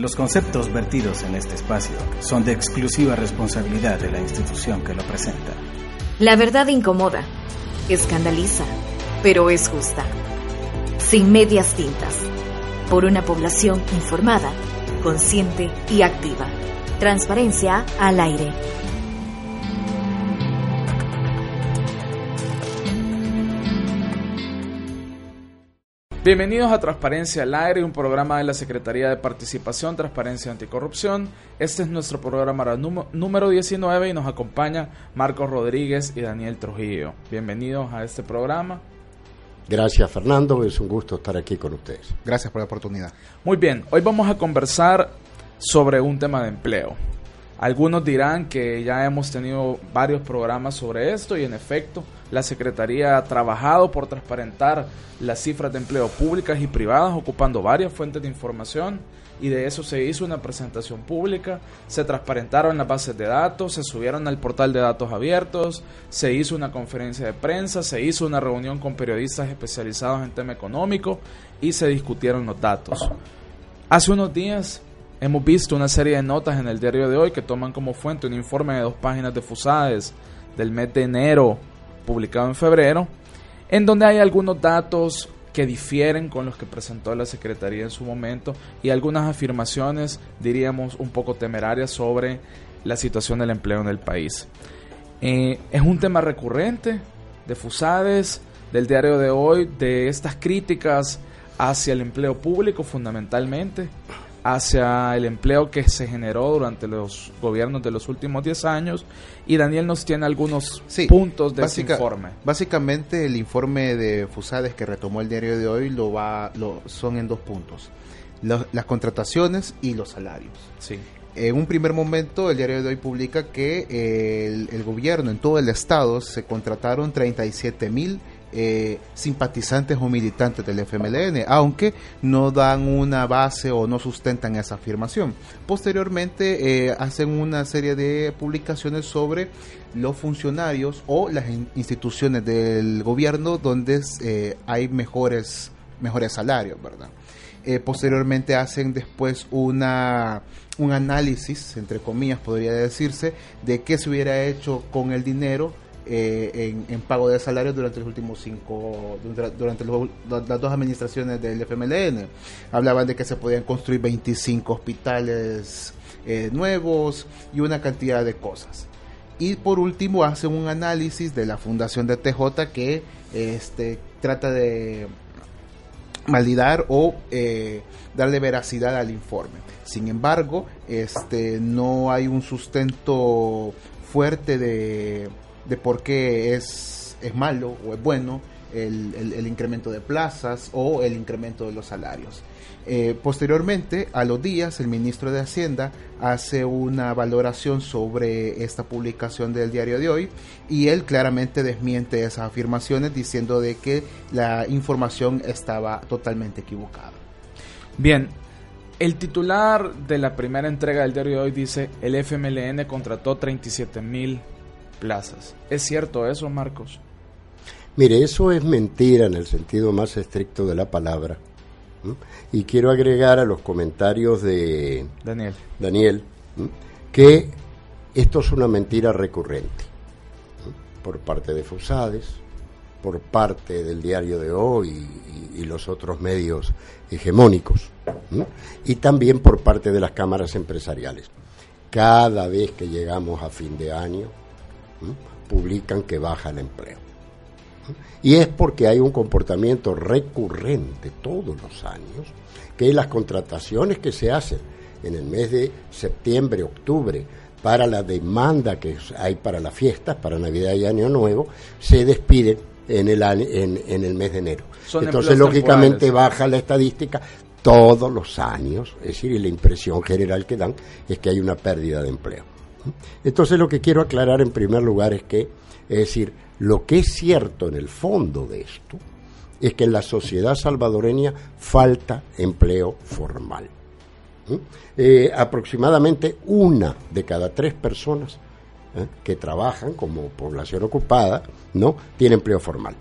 Los conceptos vertidos en este espacio son de exclusiva responsabilidad de la institución que lo presenta. La verdad incomoda, escandaliza, pero es justa. Sin medias tintas. Por una población informada, consciente y activa. Transparencia al aire. Bienvenidos a Transparencia al Aire, un programa de la Secretaría de Participación, Transparencia y Anticorrupción. Este es nuestro programa número 19 y nos acompaña Marcos Rodríguez y Daniel Trujillo. Bienvenidos a este programa. Gracias Fernando, es un gusto estar aquí con ustedes. Gracias por la oportunidad. Muy bien, hoy vamos a conversar sobre un tema de empleo. Algunos dirán que ya hemos tenido varios programas sobre esto y en efecto la Secretaría ha trabajado por transparentar las cifras de empleo públicas y privadas ocupando varias fuentes de información y de eso se hizo una presentación pública, se transparentaron las bases de datos, se subieron al portal de datos abiertos, se hizo una conferencia de prensa, se hizo una reunión con periodistas especializados en tema económico y se discutieron los datos. Hace unos días Hemos visto una serie de notas en el diario de hoy que toman como fuente un informe de dos páginas de FUSADES del mes de enero, publicado en febrero, en donde hay algunos datos que difieren con los que presentó la Secretaría en su momento y algunas afirmaciones, diríamos, un poco temerarias sobre la situación del empleo en el país. Eh, es un tema recurrente de FUSADES, del diario de hoy, de estas críticas hacia el empleo público fundamentalmente hacia el empleo que se generó durante los gobiernos de los últimos 10 años y Daniel nos tiene algunos puntos de ese informe. Básicamente el informe de Fusades que retomó el diario de hoy lo va lo, son en dos puntos. las contrataciones y los salarios. Sí. En un primer momento, el diario de hoy publica que el, el gobierno en todo el estado se contrataron 37 mil eh, simpatizantes o militantes del FMLN, aunque no dan una base o no sustentan esa afirmación. Posteriormente eh, hacen una serie de publicaciones sobre los funcionarios o las instituciones del gobierno donde eh, hay mejores, mejores salarios, ¿verdad? posteriormente hacen después una un análisis, entre comillas podría decirse, de qué se hubiera hecho con el dinero eh, en, pago de salarios durante los últimos cinco, durante las dos administraciones del FMLN. Hablaban de que se podían construir 25 hospitales eh, nuevos y una cantidad de cosas. Y por último hacen un análisis de la fundación de TJ que este, trata de validar o eh, darle veracidad al informe. Sin embargo, este, no hay un sustento fuerte de de por qué es, es malo o es bueno el, el, incremento de plazas o el incremento de los salarios. Eh, posteriormente, a los días, el ministro de Hacienda hace una valoración sobre esta publicación del diario de hoy y él claramente desmiente esas afirmaciones diciendo de que la información estaba totalmente equivocada. Bien, el titular de la primera entrega del diario de hoy dice, el FMLN contrató 37 mil plazas. ¿Es cierto eso, Marcos? Mire, eso es mentira en el sentido más estricto de la palabra. Y quiero agregar a los comentarios de Daniel, Daniel que esto es una mentira recurrente por parte de Fusades, por parte del diario de hoy y, los otros medios hegemónicos, y también por parte de las cámaras empresariales. Cada vez que llegamos a fin de año, publican que baja el empleo. Y es porque hay un comportamiento recurrente todos los años, que las contrataciones que se hacen en el mes de septiembre, octubre, para la demanda que hay para las fiestas, para Navidad y Año Nuevo, se despiden en el, en, en el mes de enero. Entonces, lógicamente, baja la estadística todos los años, es decir, y la impresión general que dan es que hay una pérdida de empleo. Entonces lo que quiero aclarar en primer lugar es que, es decir, lo que es cierto en el fondo de esto es que en la sociedad salvadoreña falta empleo formal. Eh, aproximadamente una de cada tres personas ¿eh? que trabajan como población ocupada no tiene empleo formal.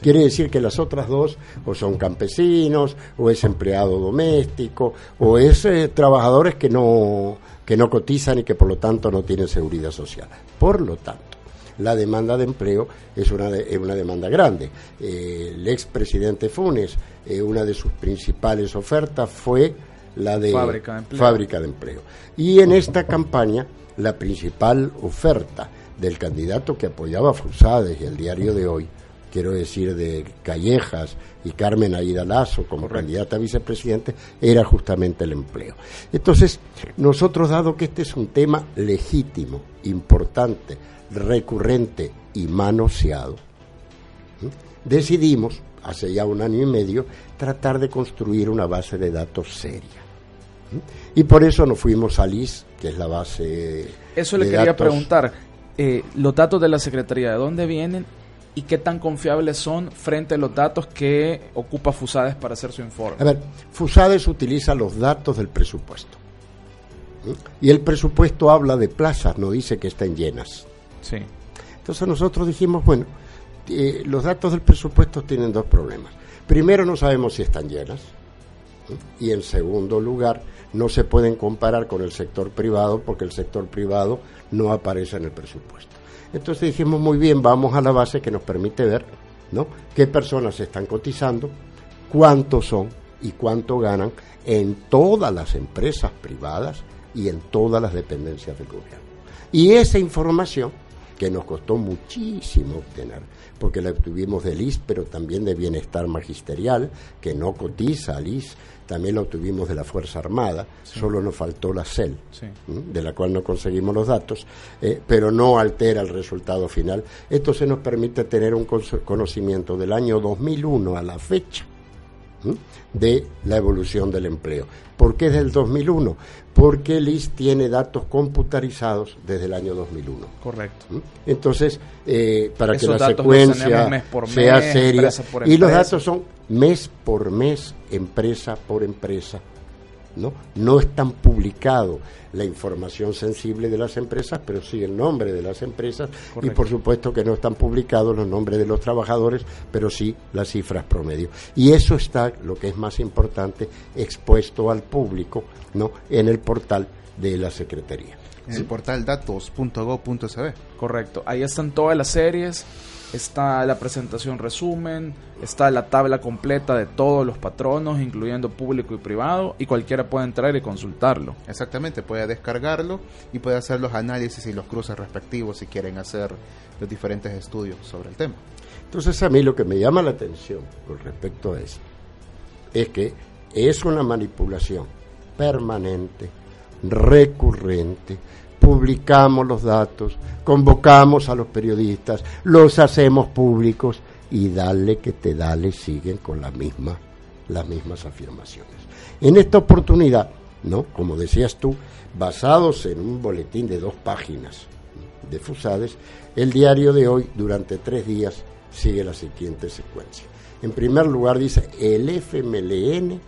Quiere decir que las otras dos o son campesinos, o es empleado doméstico, o es eh, trabajadores que no, que no cotizan y que por lo tanto no tienen seguridad social. Por lo tanto, la demanda de empleo es una, una demanda grande. Eh, el expresidente Funes, eh, una de sus principales ofertas fue la de fábrica de, empleo. Y en esta campaña, la principal oferta del candidato que apoyaba a Fusades y el diario de hoy quiero decir, de Callejas y Carmen Aida Lazo como candidata a vicepresidente, era justamente el empleo. Entonces, nosotros, dado que este es un tema legítimo, importante, recurrente y manoseado, decidimos, hace ya un año y medio, tratar de construir una base de datos seria. Y por eso nos fuimos a LIS, que es la base. Eso le quería preguntar. Eh, los datos de la Secretaría, ¿de dónde vienen y qué tan confiables son frente a los datos que ocupa Fusades para hacer su informe. A ver, Fusades utiliza los datos del presupuesto. Y el presupuesto habla de plazas, no dice que estén llenas. Sí. Entonces nosotros dijimos, bueno, eh, los datos del presupuesto tienen dos problemas. Primero, no sabemos si están llenas. Y en segundo lugar, no se pueden comparar con el sector privado porque el sector privado no aparece en el presupuesto. Entonces dijimos, muy bien, vamos a la base que nos permite ver ¿no? qué personas están cotizando, cuántos son y cuánto ganan en todas las empresas privadas y en todas las dependencias del gobierno. Y esa información, que nos costó muchísimo obtener, porque la obtuvimos del IS, pero también de Bienestar Magisterial, que no cotiza al IS, también lo obtuvimos de la Fuerza Armada, solo nos faltó la CEL, de la cual no conseguimos los datos, eh, pero no altera el resultado final. Esto se nos permite tener un conocimiento del año 2001 a la fecha de la evolución del empleo. ¿Por qué del 2001? Porque el IS tiene datos computarizados desde el año 2001. Correcto. Entonces, eh, para que la secuencia sea seria, y los datos son mes por mes, empresa por empresa, ¿no? No están publicados la información sensible de las empresas, pero sí el nombre de las empresas y por supuesto que no están publicados los nombres de los trabajadores, pero sí las cifras promedio. Y eso está, lo que es más importante, expuesto al público, ¿no? En el portal de la Secretaría. En el portal datos.gov.sb. Correcto. Ahí están todas las series está la presentación resumen, está la tabla completa de todos los patronos, incluyendo público y privado, y cualquiera puede entrar y consultarlo. Exactamente, puede descargarlo y puede hacer los análisis y los cruces respectivos si quieren hacer los diferentes estudios sobre el tema. Entonces a mí lo que me llama la atención con respecto a eso es que es una manipulación permanente, recurrente, publicamos los datos, convocamos a los periodistas, los hacemos públicos y dale que te dale siguen con la misma, las mismas afirmaciones. En esta oportunidad, ¿no? Como decías tú, basados en un boletín de dos páginas de Fusades, el diario de hoy durante tres días sigue la siguiente secuencia. En primer lugar dice, el FMLN,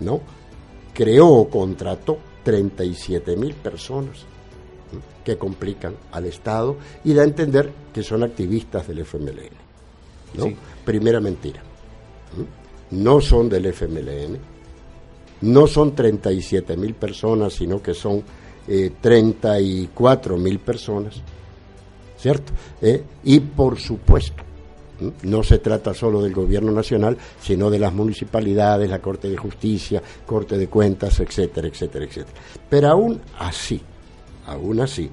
¿no? Creó o contrató 37 mil personas que complican al Estado y da a entender que son activistas del FMLN. ¿no? Primera mentira. No son del FMLN, no son 37 mil personas, sino que son eh, 34 mil personas, ¿cierto? Eh, y por supuesto, no se trata solo del gobierno nacional, sino de las municipalidades, la Corte de Justicia, Corte de Cuentas, etcétera, etcétera, etcétera. Pero aún así, aún así,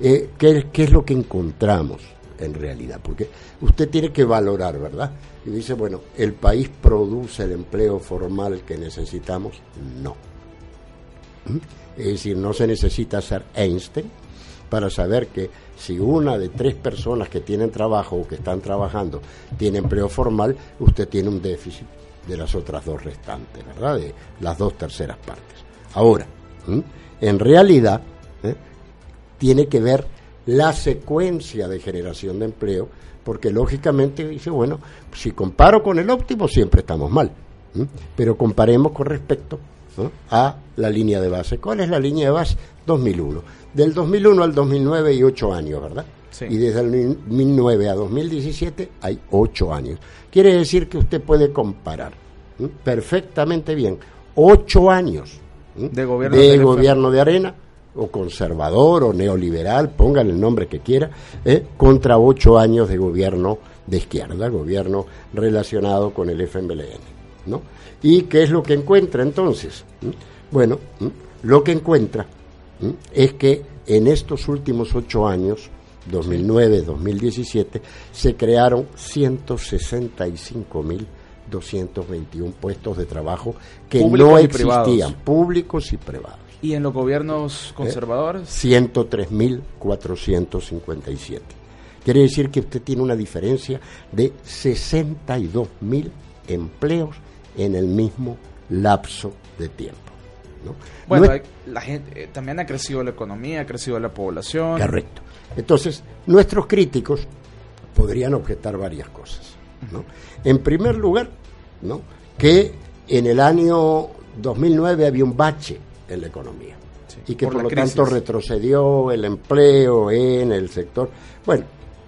eh, ¿qué, es lo que encontramos en realidad? Porque usted tiene que valorar, ¿verdad? Y dice, bueno, ¿el país produce el empleo formal que necesitamos? No. ¿Mm? Es decir, no se necesita ser Einstein para saber que si una de tres personas que tienen trabajo o que están trabajando tiene empleo formal, usted tiene un déficit de las otras dos restantes, ¿verdad? De las dos terceras partes. Ahora, en realidad, ¿eh? tiene que ver la secuencia de generación de empleo, porque lógicamente dice, bueno, si comparo con el óptimo siempre estamos mal, pero comparemos con respecto a la línea de base. ¿Cuál es la línea de base? 2001. Del 2001 al 2009 hay ocho años, ¿verdad? Y desde el 2009 a 2017 hay ocho años. Quiere decir que usted puede comparar perfectamente bien ocho años de gobierno de, gobierno de arena o conservador o neoliberal, pongan el nombre que quiera, ¿eh? contra ocho años de gobierno de izquierda, gobierno relacionado con el FMLN. ¿no? ¿Y qué es lo que encuentra entonces? ¿Mm? Bueno, ¿Mm? lo que encuentra ¿Mm? es que en estos últimos ocho años, 2009-2017, se crearon 165.221 puestos de trabajo que no existían, públicos y privados. ¿Y en los gobiernos eh, conservadores? 103.457. Quiere decir que usted tiene una diferencia de 62.000 empleos en el mismo lapso de tiempo. Bueno, la gente, eh, también ha crecido la economía, ha crecido la población. Correcto. Entonces, nuestros críticos podrían objetar varias cosas. En primer lugar, ¿no? que en el año 2009 había un bache en la economía. y que por, lo tanto retrocedió el empleo en el sector. Bueno,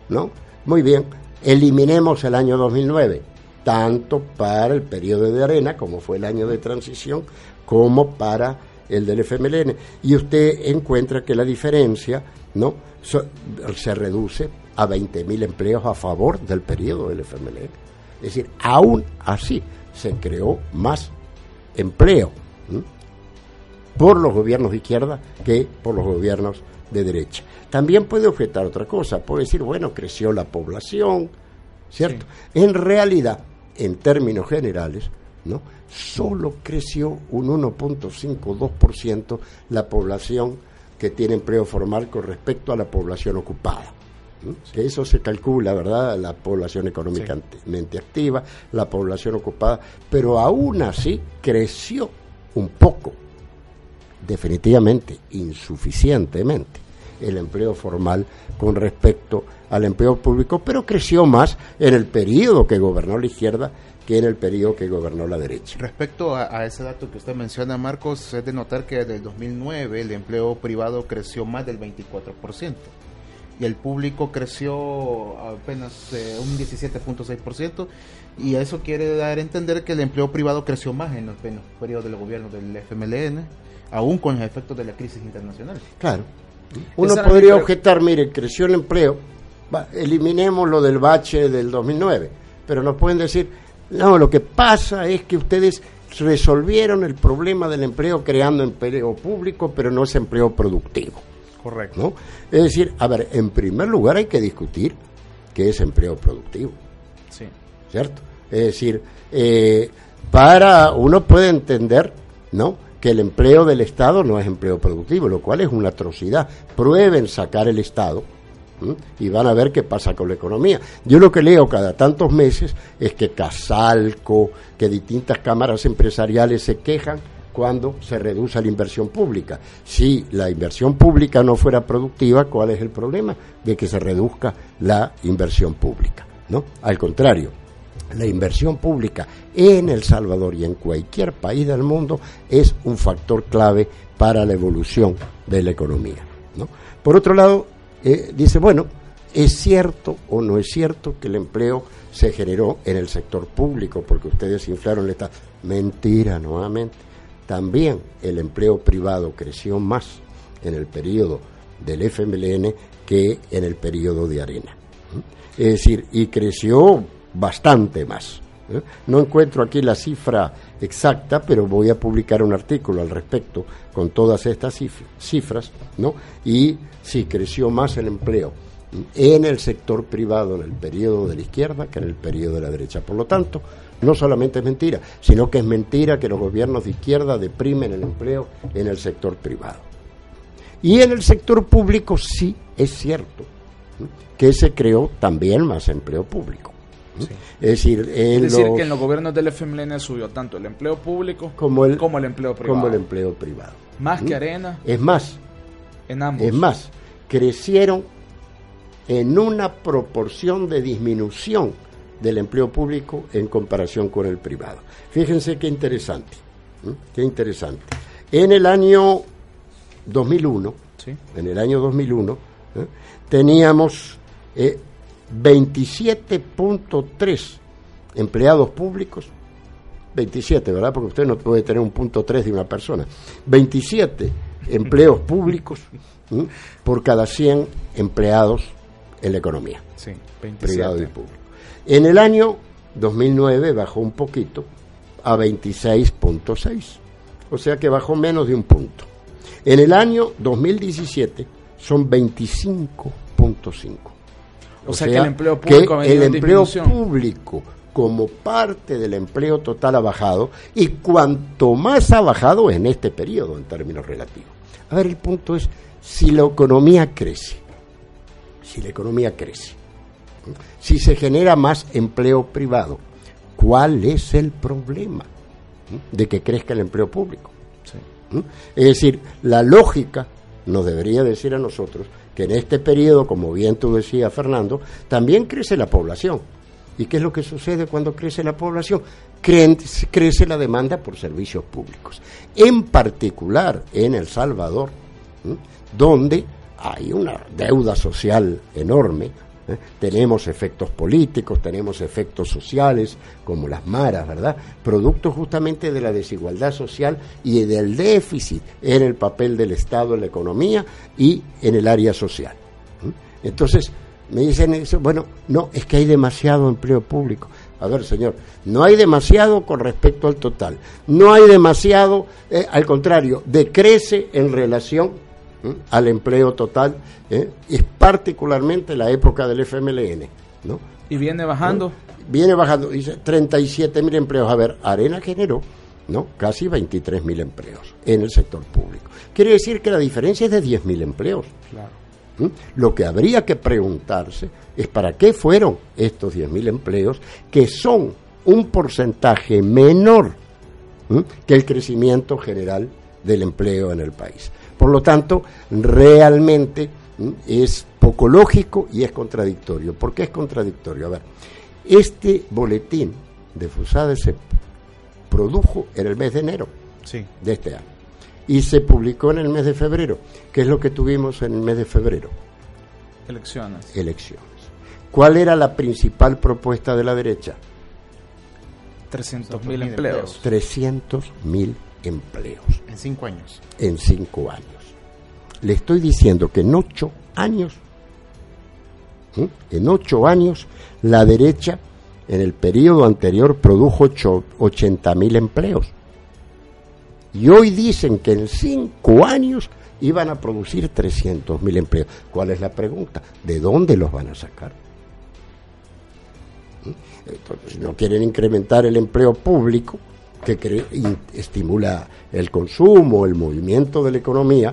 ¿no? Muy bien, eliminemos el año 2009, tanto para el periodo de arena, como fue el año de transición, como para el del FMLN. Y usted encuentra que la diferencia, ¿no? se reduce a 20.000 empleos a favor del periodo del FMLN. Es decir, aún así se creó más empleo por los gobiernos de izquierda que por los gobiernos de derecha. También puede objetar otra cosa, puede decir, bueno, creció la población, ¿cierto? En realidad, en términos generales, ¿no? Solo creció un 1.52% la población que tiene empleo formal con respecto a la población ocupada. Que eso se calcula, ¿verdad? La población económicamente activa, la población ocupada, pero aún así creció un poco definitivamente insuficientemente el empleo formal con respecto al empleo público, pero creció más en el periodo que gobernó la izquierda que en el periodo que gobernó la derecha. Respecto a, ese dato que usted menciona, Marcos, es de notar que desde el 2009 el empleo privado creció más del 24% y el público creció apenas eh, un 17.6% y eso quiere dar a entender que el empleo privado creció más en el, en el periodo del gobierno del FMLN aún con los efectos de la crisis internacional. Claro. Uno podría objetar, mire, creció el empleo, eliminemos lo del bache del 2009, pero nos pueden decir, no, lo que pasa es que ustedes resolvieron el problema del empleo creando empleo público, pero no es empleo productivo. Correcto. ¿no? Es decir, a ver, en primer lugar hay que discutir qué es empleo productivo. Sí. ¿Cierto? Es decir, eh, para uno puede entender, ¿no? que el empleo del Estado no es empleo productivo, lo cual es una atrocidad. Prueben sacar el Estado y van a ver qué pasa con la economía. Yo lo que leo cada tantos meses es que Casalco, que distintas cámaras empresariales se quejan cuando se reduce la inversión pública. Si la inversión pública no fuera productiva, ¿cuál es el problema de que se reduzca la inversión pública? ¿No? Al contrario, la inversión pública en El Salvador y en cualquier país del mundo es un factor clave para la evolución de la economía. ¿no? Por otro lado, eh, dice, bueno, ¿es cierto o no es cierto que el empleo se generó en el sector público porque ustedes inflaron esta mentira nuevamente? También el empleo privado creció más en el periodo del FMLN que en el periodo de Arena. Es decir, y creció bastante más. ¿eh? No encuentro aquí la cifra exacta, pero voy a publicar un artículo al respecto con todas estas cifras, ¿no? Y si creció más el empleo en el sector privado en el periodo de la izquierda que en el periodo de la derecha. Por lo tanto, no solamente es mentira, sino que es mentira que los gobiernos de izquierda deprimen el empleo en el sector privado. Y en el sector público sí es cierto que se creó también más empleo público. Es decir, en Es decir, los- que en los gobiernos del FMLN subió tanto el empleo público como el, como el empleo privado. como el empleo privado. Más que arena Es más, en ambos. es más, crecieron en una proporción de disminución del empleo público en comparación con el privado. Fíjense qué interesante, ¿m? qué interesante. En el año 2001, Sí. en el año 2001, ¿eh? teníamos eh, 27.3 empleados públicos, 27, ¿verdad? Porque usted no puede tener un punto 3 de una persona. 27 empleos públicos por cada 100 empleados en la economía, Sí, privado y 27. público. En el año 2009 bajó un poquito a 26.6, o sea que bajó menos de un punto. En el año 2017 son 25.5. O sea que el empleo público que el empleo público como parte del empleo total ha bajado y cuanto más ha bajado en este periodo en términos relativos. A ver, el punto es si la economía crece, si la economía crece. Si se genera más empleo privado, ¿cuál es el problema de que crezca el empleo público? Sí. Es decir, la lógica nos debería decir a nosotros que en este periodo, como bien tú decías, Fernando, también crece la población. ¿Y qué es lo que sucede cuando crece la población? Cre- crece la demanda por servicios públicos. En particular en El Salvador, donde hay una deuda social enorme, ¿eh? tenemos efectos políticos, tenemos efectos sociales, como las maras, ¿verdad? Producto justamente de la desigualdad social y del déficit en el papel del Estado en la economía y en el área social. Entonces, me dicen eso, bueno, no, es que hay demasiado empleo público. A ver, señor, no hay demasiado con respecto al total. No hay demasiado, eh, al contrario, decrece en relación al empleo total. ¿eh? Es particularmente la época del FMLN, ¿no? Y viene bajando. Viene bajando, dice 37 mil empleos. A ver, Arena generó ¿no? casi 23 mil empleos en el sector público. Quiere decir que la diferencia es de 10 mil empleos. Claro. ¿Mm? Lo que habría que preguntarse es para qué fueron estos 10.000 empleos, que son un porcentaje menor ¿m? que el crecimiento general del empleo en el país. Por lo tanto, realmente es poco lógico y es contradictorio. ¿Por qué es contradictorio? A ver, este boletín de FUSADE se produjo en el mes de enero Sí. de este año y se publicó en el mes de febrero. ¿Qué es lo que tuvimos en el mes de febrero? Elecciones. Elecciones. ¿Cuál era la principal propuesta de la derecha? 300 mil empleos. 300.000 empleos En cinco años. en cinco años. Le estoy diciendo que en ocho años, en ocho años, la derecha en el periodo anterior produjo ocho- 80.000 empleos. Y hoy dicen que en cinco años iban a producir 300.000 empleos. ¿Cuál es la pregunta? ¿De dónde los van a sacar? Entonces, si no quieren incrementar el empleo público, que estimula el consumo, el movimiento de la economía,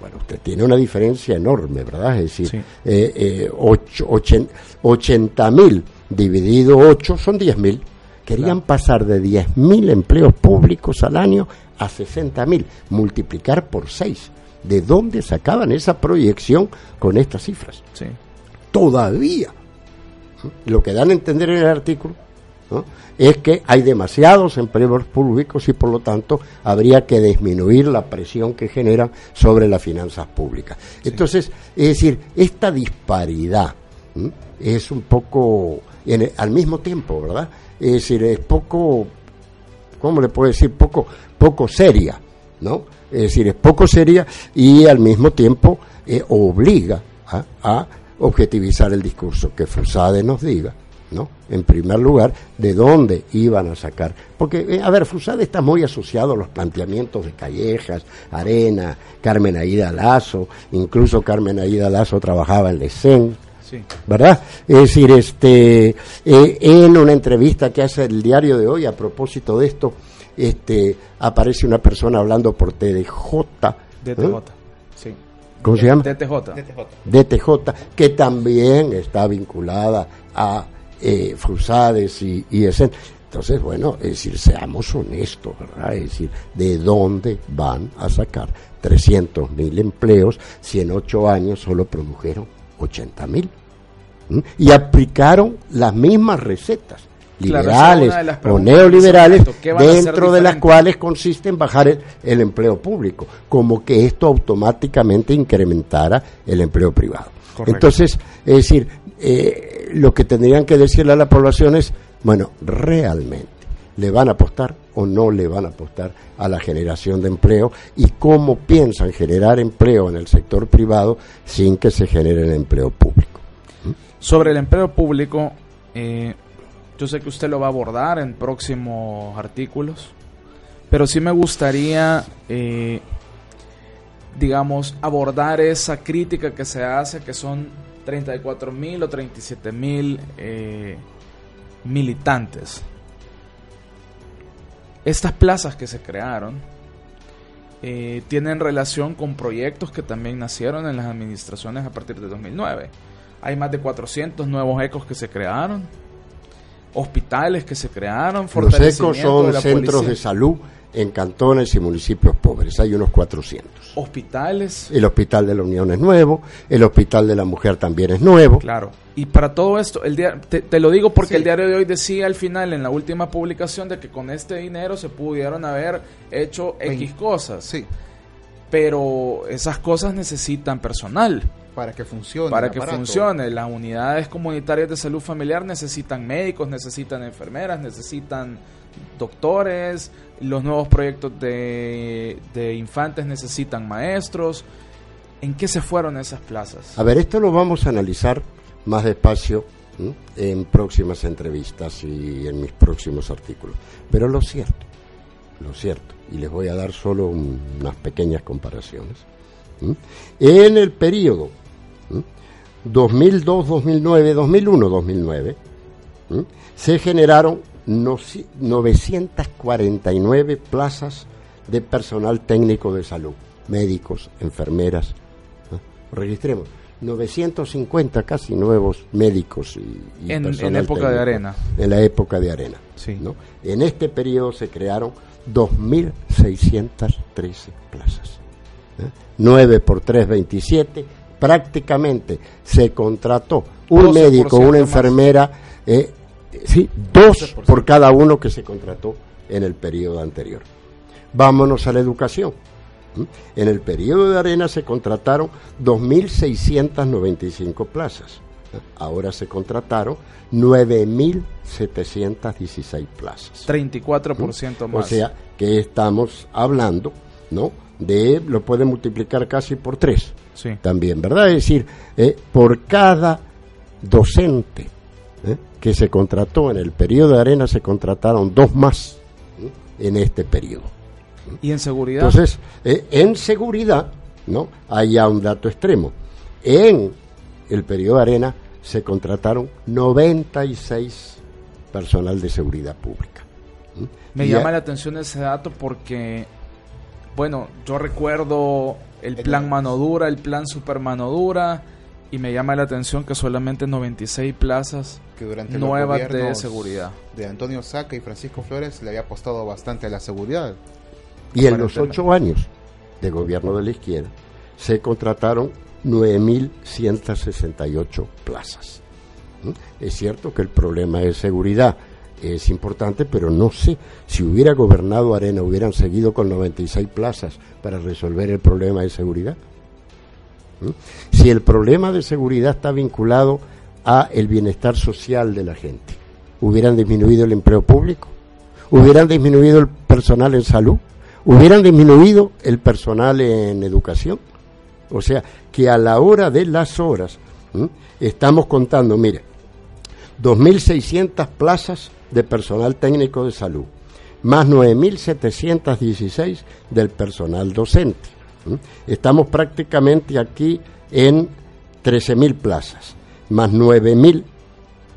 bueno, usted tiene una diferencia enorme, ¿verdad? Es decir, Sí. eh, eh, ocho- ochen- 80 mil dividido 8 son 10 mil. Querían pasar de 10 mil empleos públicos al año a 60 mil, multiplicar por 6. ¿De dónde sacaban esa proyección con estas cifras? Sí. todavía. Lo que dan a entender en el artículo ¿no? es que hay demasiados empleos públicos y por lo tanto habría que disminuir la presión que generan sobre las finanzas públicas. Entonces, es decir, esta disparidad ¿m? es un poco, en el- al mismo tiempo, ¿verdad? Es decir, es poco, ¿cómo le puedo decir? Poco, poco seria, ¿no? Es decir, es poco seria y al mismo tiempo eh, obliga a, a objetivizar el discurso, que Fusade nos diga, ¿no? En primer lugar, de dónde iban a sacar. Porque, eh, a ver, Fusade está muy asociado a los planteamientos de Callejas, Arena, Carmen Aida Lazo, incluso Carmen Aida Lazo trabajaba en Lecén, Sí. ¿verdad? Es decir, este, eh, en una entrevista que hace el diario de hoy a propósito de esto, este, aparece una persona hablando por TDJ. ¿eh? DTJ. Sí. ¿Cómo se llama? DTJ. DTJ, que también está vinculada a eh, Frusades y, y ESEN. Entonces, bueno, es decir, seamos honestos, ¿verdad? Es decir, ¿de dónde van a sacar 300 mil empleos si en ocho años solo produjeron 80 mil? ¿Mm? Y aplicaron las mismas recetas Claro, esa es liberales o neoliberales, exacto, ¿qué van a hacer dentro de las cuales consiste en bajar el, el empleo público, como que esto automáticamente incrementara el empleo privado. Correcto. Entonces, es decir, eh, lo que tendrían que decirle a la población es, bueno, realmente, ¿le van a apostar o no le van a apostar a la generación de empleo? ¿Y cómo piensan generar empleo en el sector privado sin que se genere el empleo público? Sobre el empleo público, eh, yo sé que usted lo va a abordar en próximos artículos, pero sí me gustaría, eh, digamos, abordar esa crítica que se hace, que son 34 mil o 37 mil eh, militantes. Estas plazas que se crearon eh, tienen relación con proyectos que también nacieron en las administraciones a partir de 2009. Hay más de 400 nuevos ecos que se crearon, hospitales que se crearon, Los ECOs son de la centros policía, de salud en cantones y municipios pobres. Hay unos 400. hospitales, El Hospital de la Unión es nuevo, el Hospital de la Mujer también es nuevo. claro. Y para todo esto, el día, te, te lo digo porque Sí. el diario de hoy decía al final, en la última publicación, de que con este dinero se pudieron haber hecho X cosas. Sí, Pero esas cosas necesitan personal. Para que funcione. para que aparato. funcione. Las unidades comunitarias de salud familiar necesitan médicos, necesitan enfermeras, necesitan doctores, los nuevos proyectos de, de infantes necesitan maestros. ¿En qué se fueron esas plazas? A ver, esto lo vamos a analizar más despacio en próximas entrevistas y en mis próximos artículos. Pero lo cierto, lo cierto, y les voy a dar solo un- unas pequeñas comparaciones. En el periodo. 2002, 2009, 2001, 2009, ¿m? se generaron noci- 949 plazas de personal técnico de salud, médicos, enfermeras, ¿no? Registremos 950 casi nuevos médicos y, y En- en época de. Arena. En la época de arena. Sí. ¿no? En este periodo se crearon 2.613 plazas. ¿eh? 9 por 3, 27. Prácticamente se contrató un 12% médico, una enfermera, eh, sí, dos por cada uno que se contrató en el periodo anterior. Vámonos a la educación. ¿m? En el periodo de Arena se contrataron 2.695 plazas. Ahora se contrataron 9.716 plazas. 34% más. O sea que estamos hablando, ¿no? De, lo pueden multiplicar casi por tres sí. también, ¿verdad? Es decir, eh, por cada docente ¿eh? que se contrató en el periodo de Arena se contrataron dos más ¿eh? en este periodo. Y en seguridad, Entonces, en seguridad, ¿no? Hay ya un dato extremo. En el periodo de Arena se contrataron 96 personal de seguridad pública. Me Y llama ya- la atención ese dato porque, bueno, yo recuerdo el plan mano dura, el plan super mano dura, y me llama la atención que solamente 96 plazas que durante nuevas de seguridad. de Antonio Saca y Francisco Flores le había apostado bastante a la seguridad. Y en los ocho años de gobierno de la izquierda se contrataron 9.168 plazas. ¿Mm? Es cierto que el problema de seguridad es importante, pero no sé si hubiera gobernado Arena, hubieran seguido con 96 plazas para resolver el problema de seguridad. ¿Mm? Si el problema de seguridad está vinculado a el bienestar social de la gente, hubieran disminuido el empleo público, hubieran disminuido el personal en salud, hubieran disminuido el personal en educación. O sea, que a la hora de las horas estamos contando, mire, 2.600 plazas de personal técnico de salud, más 9.716 del personal docente. Estamos prácticamente aquí en 13.000 plazas, más 9.000,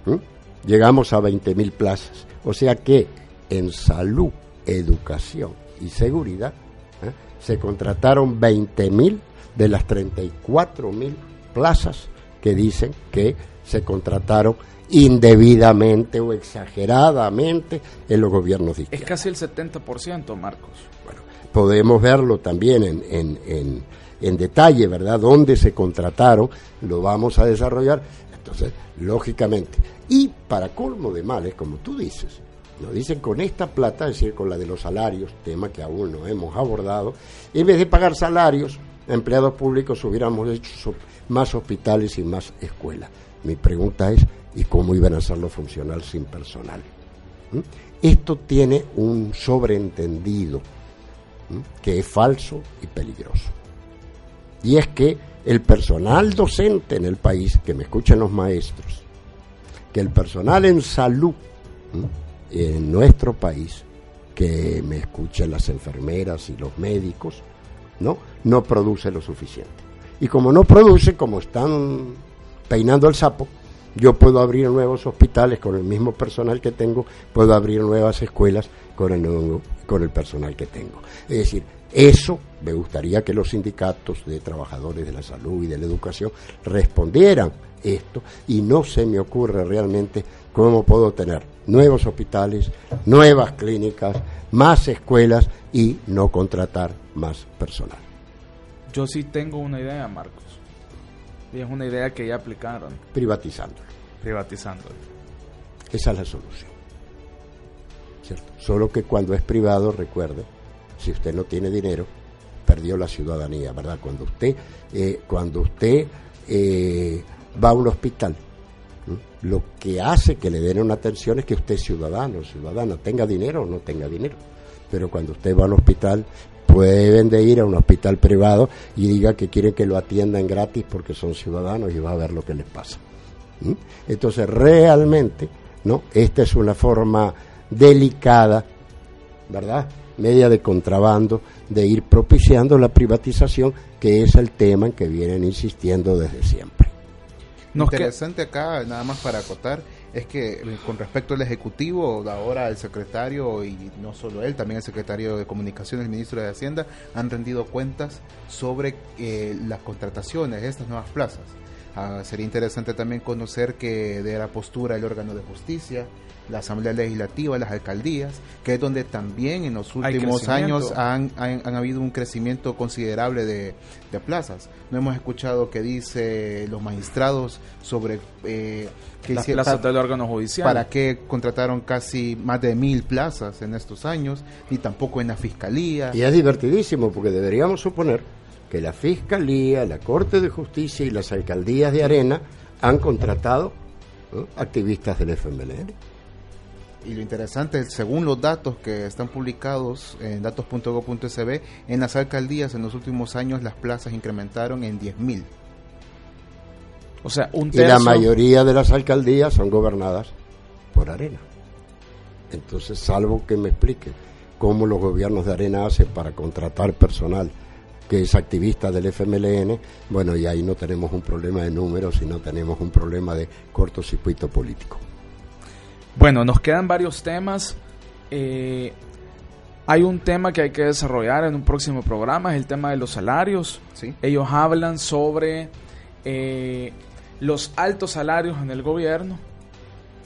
¿m? llegamos a 20.000 plazas. O sea que en salud, educación y seguridad ¿eh? se contrataron 20.000 de las 34.000 plazas que dicen que se contrataron indebidamente o exageradamente en los gobiernos de Es casi el 70%, Marcos. Bueno, podemos verlo también en, en, en, en detalle, ¿verdad? Dónde se contrataron, lo vamos a desarrollar. Entonces, lógicamente, y para colmo de males, como tú dices, nos dicen con esta plata, es decir, con la de los salarios, tema que aún no hemos abordado, en vez de pagar salarios a empleados públicos hubiéramos hecho más hospitales y más escuelas. Mi pregunta es, ¿y cómo iban a hacerlo funcional sin personal? ¿Mm? Esto tiene un sobreentendido ¿Mm? que es falso y peligroso. Y es que el personal docente en el país, que me escuchen los maestros, que el personal en salud ¿Mm? en nuestro país, que me escuchen las enfermeras y los médicos, ¿no? No produce lo suficiente. Y como no produce, como están peinando el sapo, yo puedo abrir nuevos hospitales con el mismo personal que tengo, puedo abrir nuevas escuelas con el, con el personal que tengo. Es decir, eso me gustaría que los sindicatos de trabajadores de la salud y de la educación respondieran esto y no se me ocurre realmente cómo puedo tener nuevos hospitales, nuevas clínicas, más escuelas y no contratar más personal. Yo sí tengo una idea, Marcos. Y es una idea que ya aplicaron. Privatizándolo. Privatizándolo. Esa es la solución. ¿Cierto? Solo que cuando es privado, recuerde, si usted no tiene dinero, perdió la ciudadanía, ¿verdad? Cuando usted, eh, cuando usted eh, va a un hospital, lo que hace que le den una atención es que usted es ciudadano, ciudadana, tenga dinero o no tenga dinero. Pero cuando usted va al hospital, pueden de ir a un hospital privado y diga que quiere que lo atiendan gratis porque son ciudadanos y va a ver lo que les pasa. ¿Mm? Entonces, realmente, ¿no? Esta es una forma delicada, ¿verdad? Media de contrabando, de ir propiciando la privatización, que es el tema en que vienen insistiendo desde siempre. Interesante acá, nada más para acotar, es que eh, con respecto al Ejecutivo, ahora el secretario, y no solo él, también el secretario de Comunicaciones, el ministro de Hacienda, han rendido cuentas sobre eh, las contrataciones de estas nuevas plazas. Ah, sería interesante también conocer que de la postura el órgano de justicia, la Asamblea Legislativa, las alcaldías, que es donde también en los últimos años han, han, habido un crecimiento considerable de, de, plazas. No hemos escuchado qué dice los magistrados sobre eh, que las plazas del órgano judicial. Para qué contrataron casi más de mil plazas en estos años, ni tampoco en la fiscalía. Y es divertidísimo porque deberíamos suponer que la fiscalía, la Corte de Justicia y las alcaldías de Arena han contratado activistas del FMLN. Y lo interesante es, según los datos que están publicados en datos.go.sb, en las alcaldías en los últimos años las plazas incrementaron en 10.000. O sea, un tercio... Y la mayoría de las alcaldías son gobernadas por Arena. Entonces, salvo que me expliquen cómo los gobiernos de Arena hacen para contratar personal que es activista del FMLN, bueno, y ahí no tenemos un problema de números, sino tenemos un problema de cortocircuito político. Bueno, nos quedan varios temas. Eh, hay un tema que hay que desarrollar en un próximo programa, es el tema de los salarios. Ellos hablan sobre eh, los altos salarios en el gobierno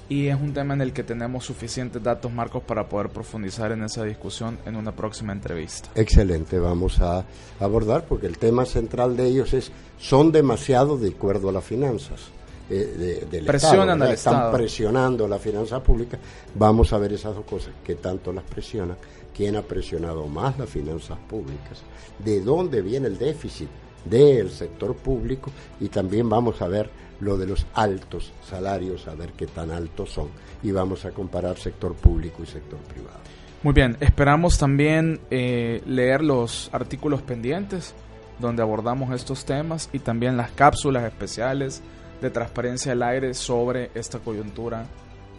y es un tema en el que tenemos suficientes datos, Marcos, para poder profundizar en esa discusión en una próxima entrevista. Excelente, vamos a abordar porque el tema central de ellos es son demasiado de acuerdo a las finanzas. Eh, del Presionan Estado, Están presionando la finanza pública. Vamos a ver esas dos cosas, qué tanto las presionan, quién ha presionado más las finanzas públicas, de dónde viene el déficit del sector público y también vamos a ver lo de los altos salarios, a ver qué tan altos son y vamos a comparar sector público y sector privado. Muy bien, esperamos también eh, leer los artículos pendientes donde abordamos estos temas y también las cápsulas especiales de transparencia al aire sobre esta coyuntura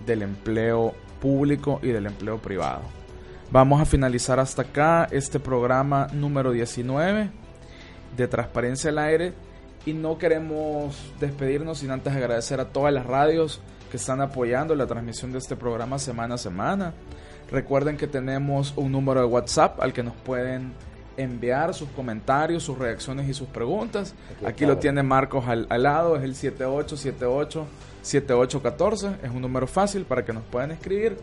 del empleo público y del empleo privado. Vamos a finalizar hasta acá este programa número 19 de Transparencia al Aire y no queremos despedirnos sin antes agradecer a todas las radios que están apoyando la transmisión de este programa semana a semana. Recuerden que tenemos un número de WhatsApp al que nos pueden enviar sus comentarios, sus reacciones y sus preguntas. Aquí lo tiene Marcos al, al lado, es el 7878-7814. Es un número fácil para que nos puedan escribir.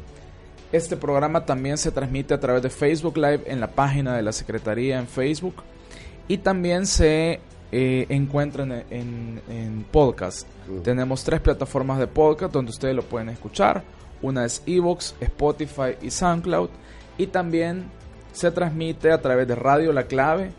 Este programa también se transmite a través de Facebook Live en la página de la Secretaría en Facebook y también se eh, encuentra en, en- en podcast. Tenemos tres plataformas de podcast donde ustedes lo pueden escuchar. Una es Evox, Spotify y SoundCloud. Y también se transmite a través de Radio La Clave,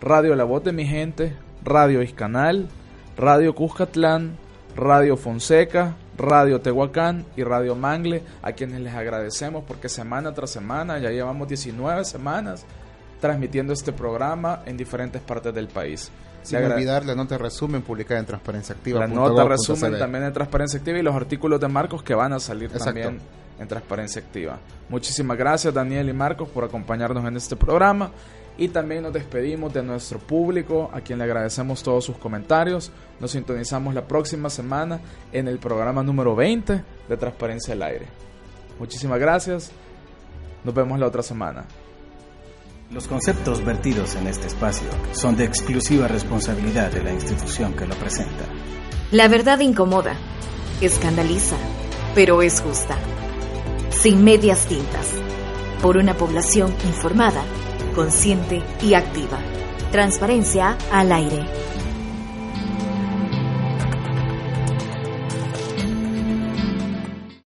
Radio La Voz de Mi Gente, Radio Iscanal, Radio Cuscatlán, Radio Fonseca, Radio Tehuacán y Radio Mangle, a quienes les agradecemos porque semana tras semana, ya llevamos 19 semanas transmitiendo este programa en diferentes partes del país. Sin olvidar la nota resumen publicada en Transparencia Activa. la nota resumen también en Transparencia Activa y los artículos de Marcos que van a salir Exacto. también en Transparencia Activa. Muchísimas gracias Daniel y Marcos por acompañarnos en este programa y también nos despedimos de nuestro público a quien le agradecemos todos sus comentarios. Nos sintonizamos la próxima semana en el programa número 20 de Transparencia al Aire. Muchísimas gracias. Nos vemos la otra semana. Los conceptos vertidos en este espacio son de exclusiva responsabilidad de la institución que lo presenta. La verdad incomoda, escandaliza, pero es justa. Sin medias tintas. Por una población informada, consciente y activa. Transparencia al aire.